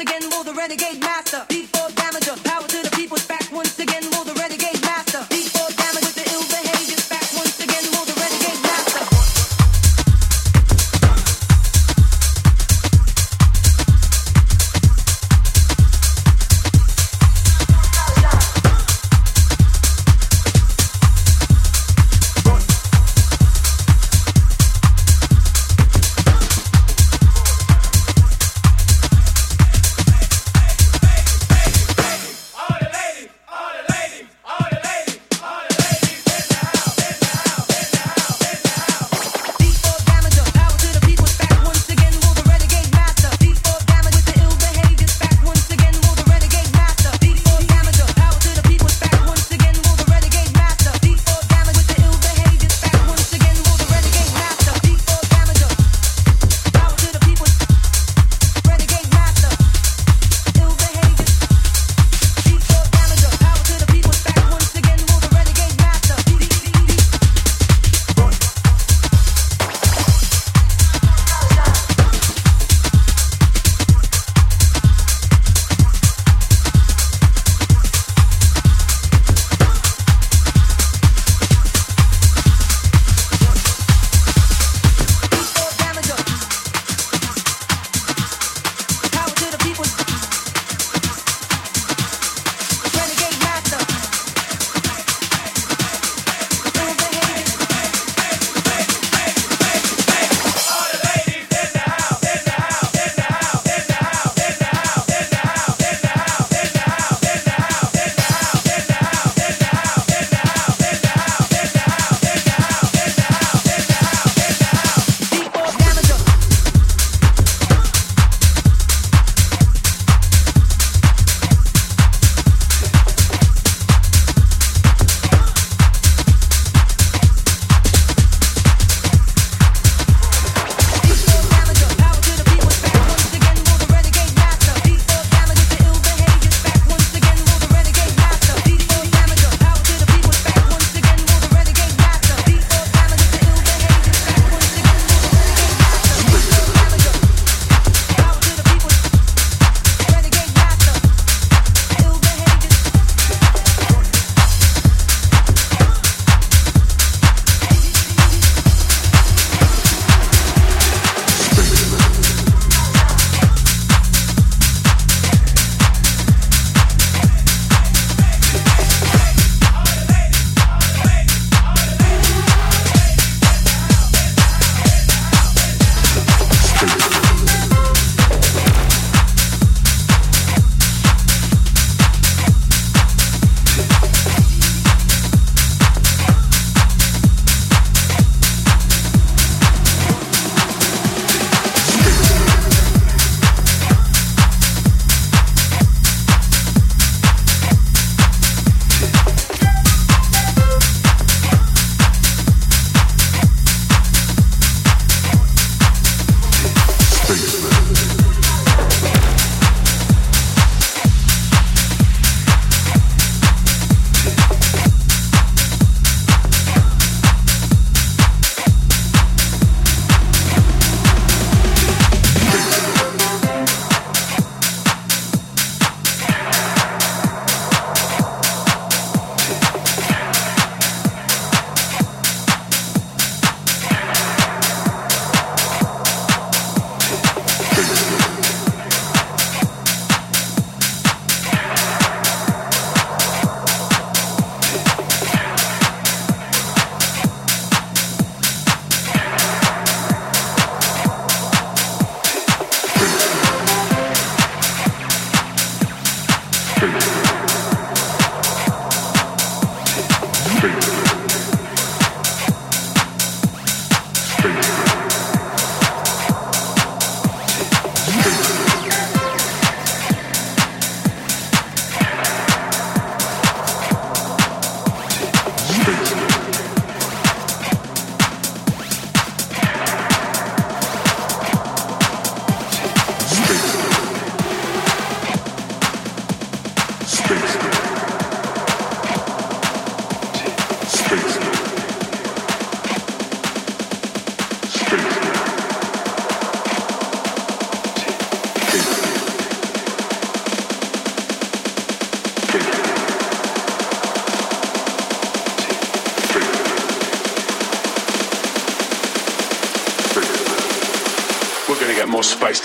again will the renegade master.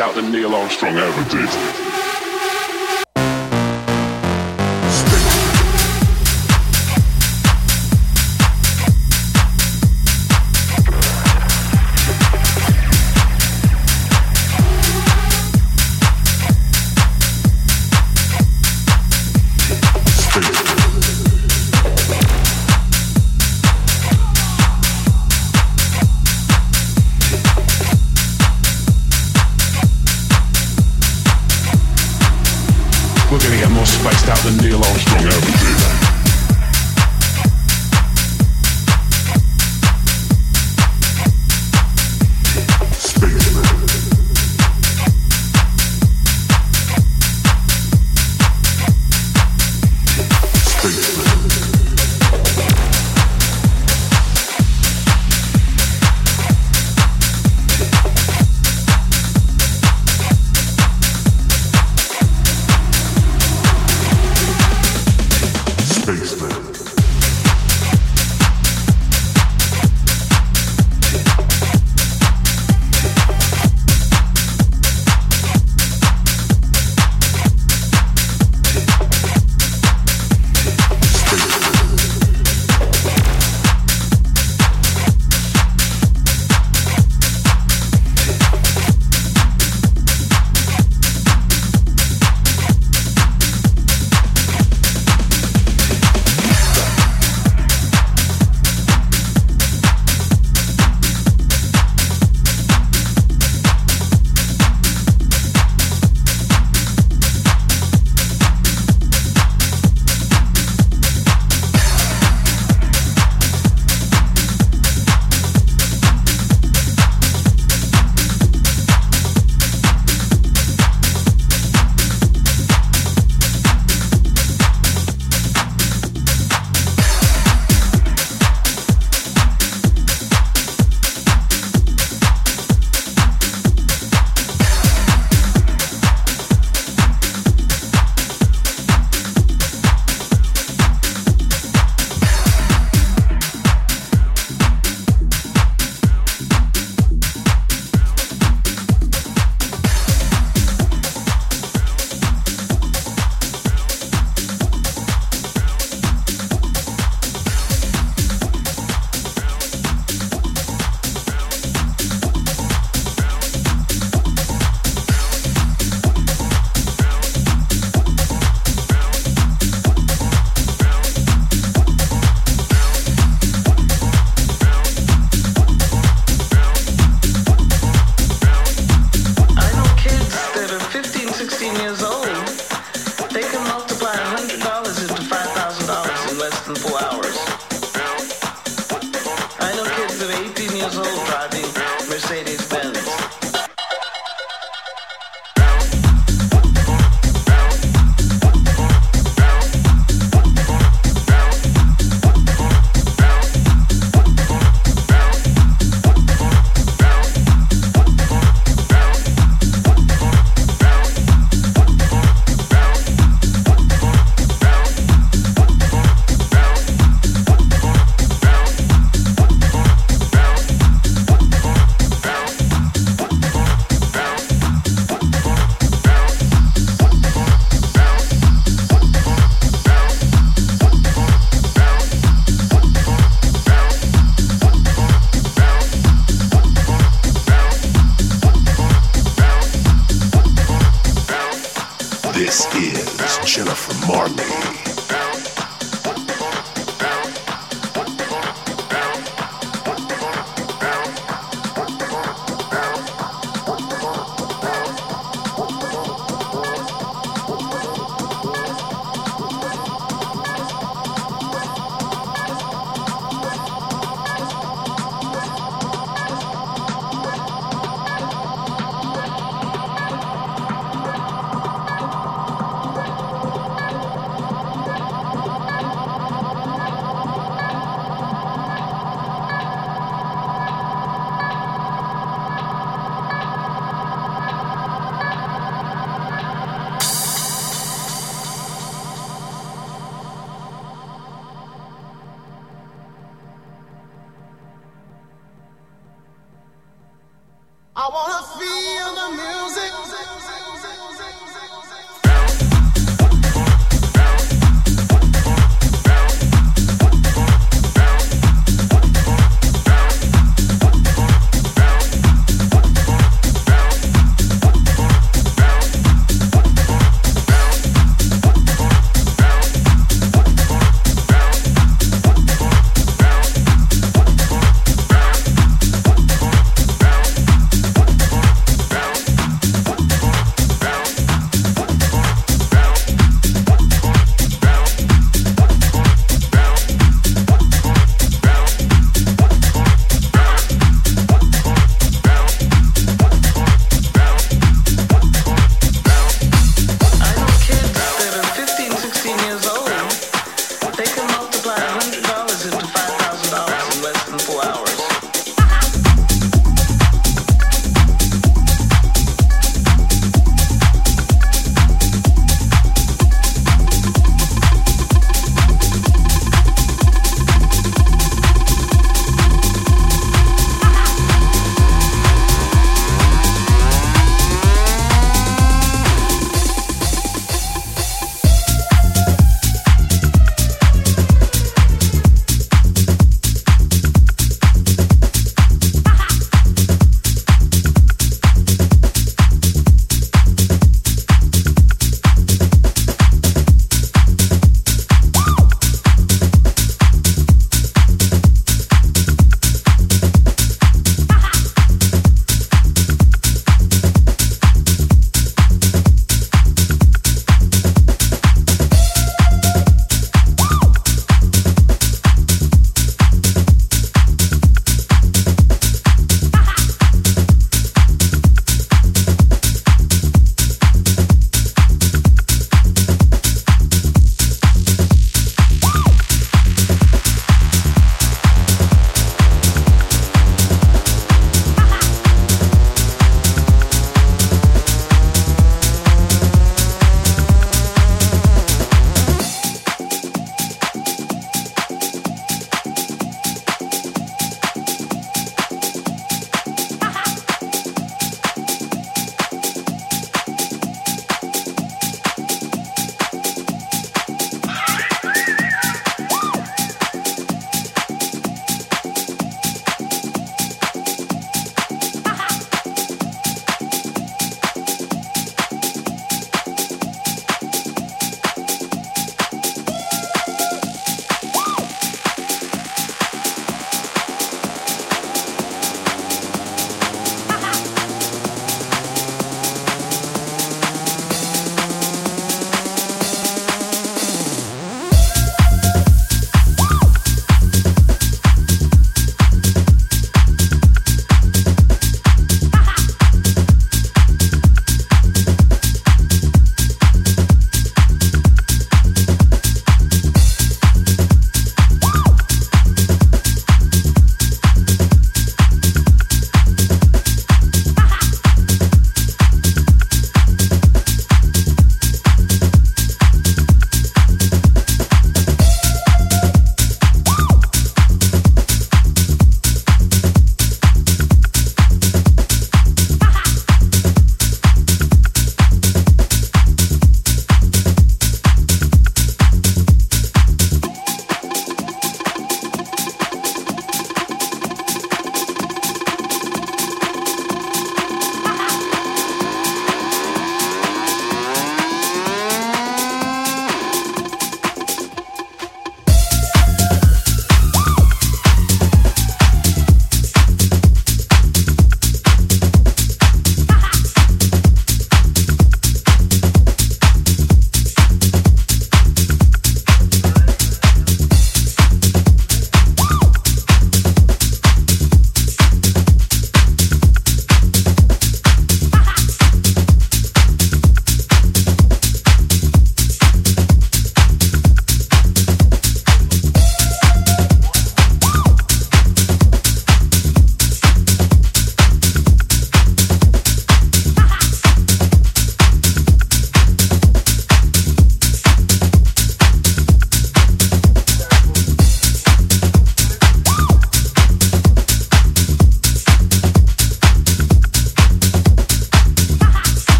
Out than Neil Armstrong ever did. This is Jennifer Marley.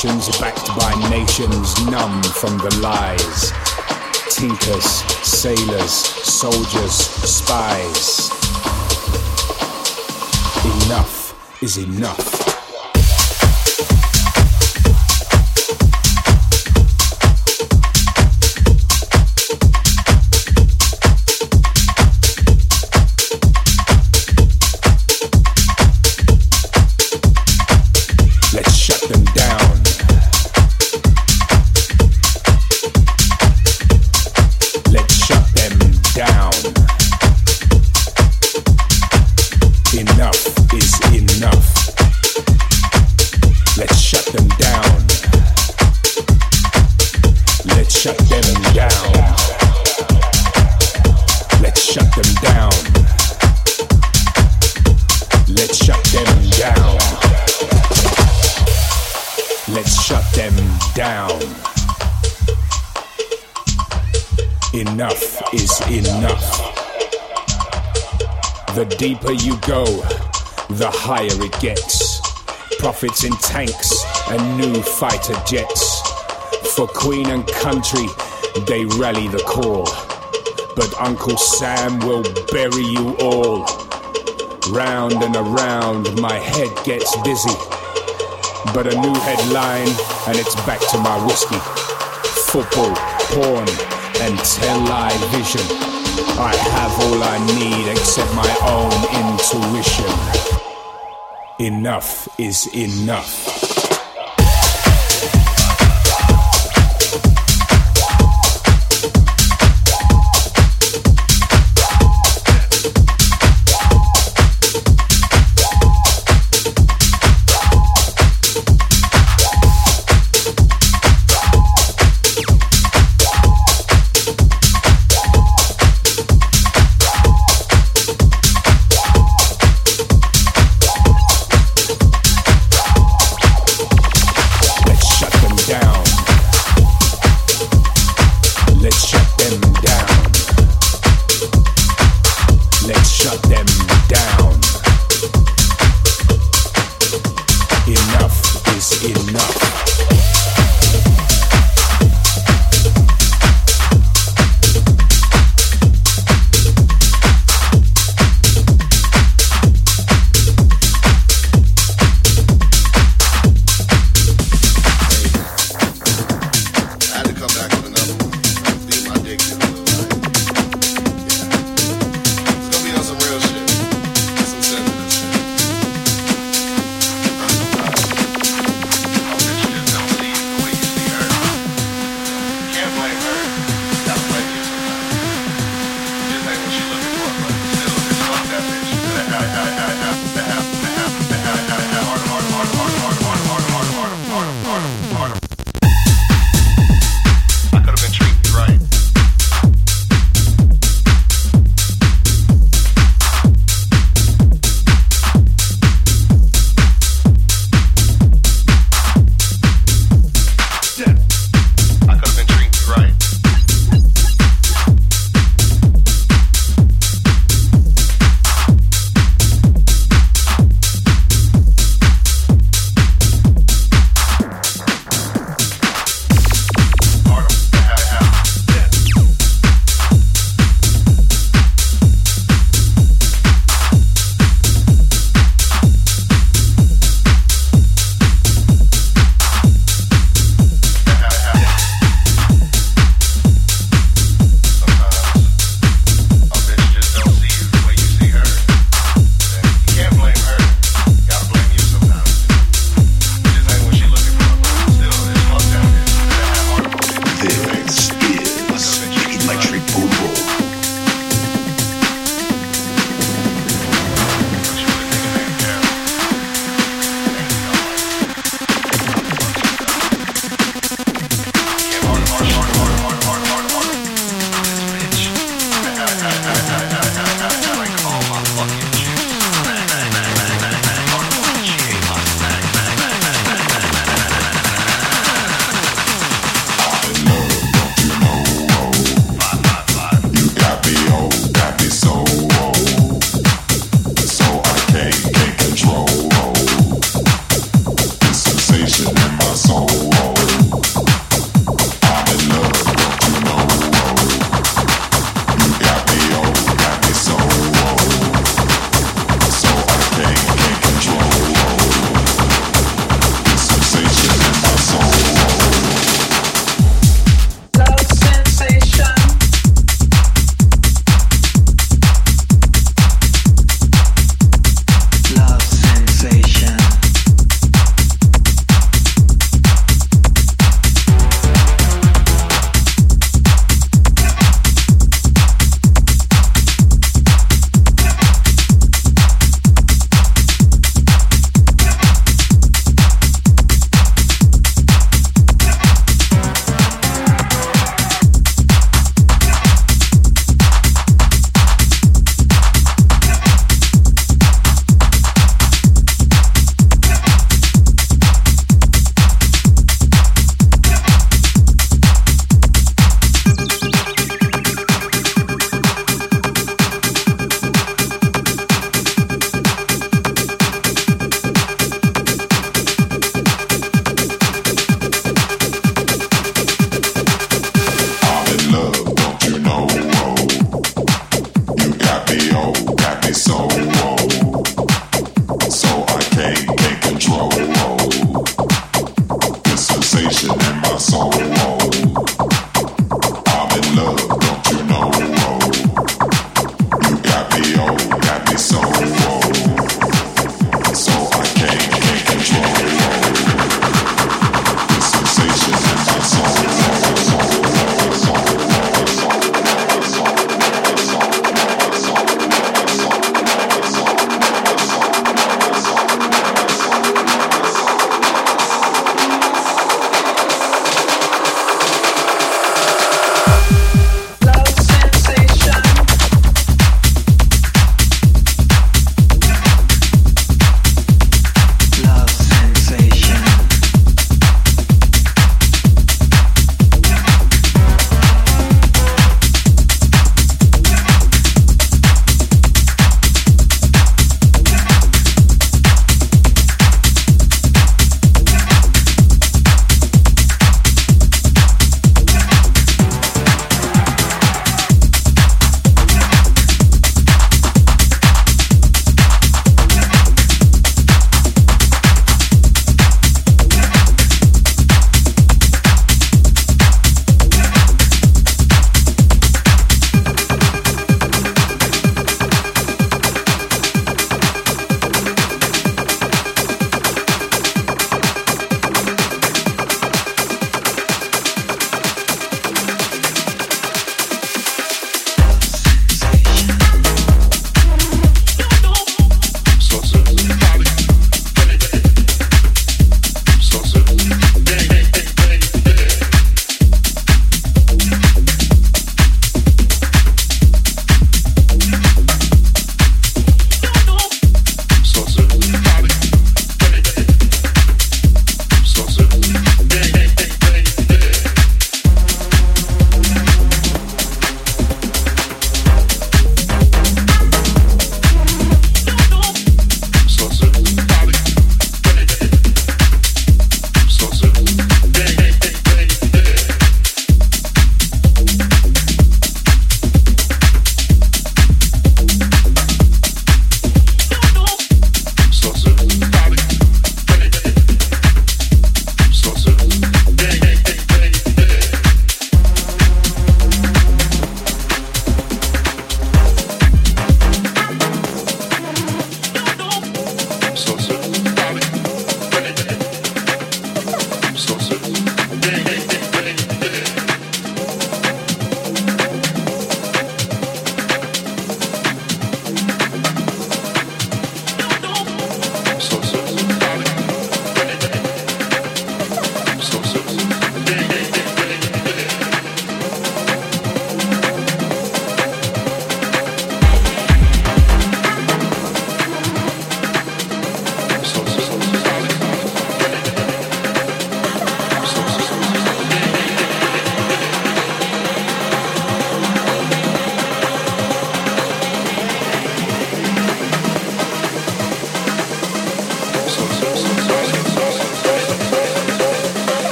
Politicians, backed by nations numb from the lies. Tinkers, sailors, soldiers, spies. Enough is enough. Deeper you go, the higher it gets. Profits in tanks and new fighter jets. For Queen and country, they rally the call. But Uncle Sam will bury you all. Round and around, my head gets dizzy. But a new headline, and it's back to my whiskey. Football, porn, and television. I have all I need except my own intuition. Enough is enough.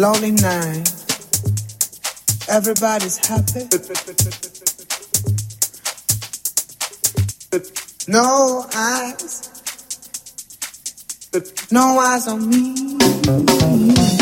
Lonely night. Everybody's happy. No eyes. No eyes on me.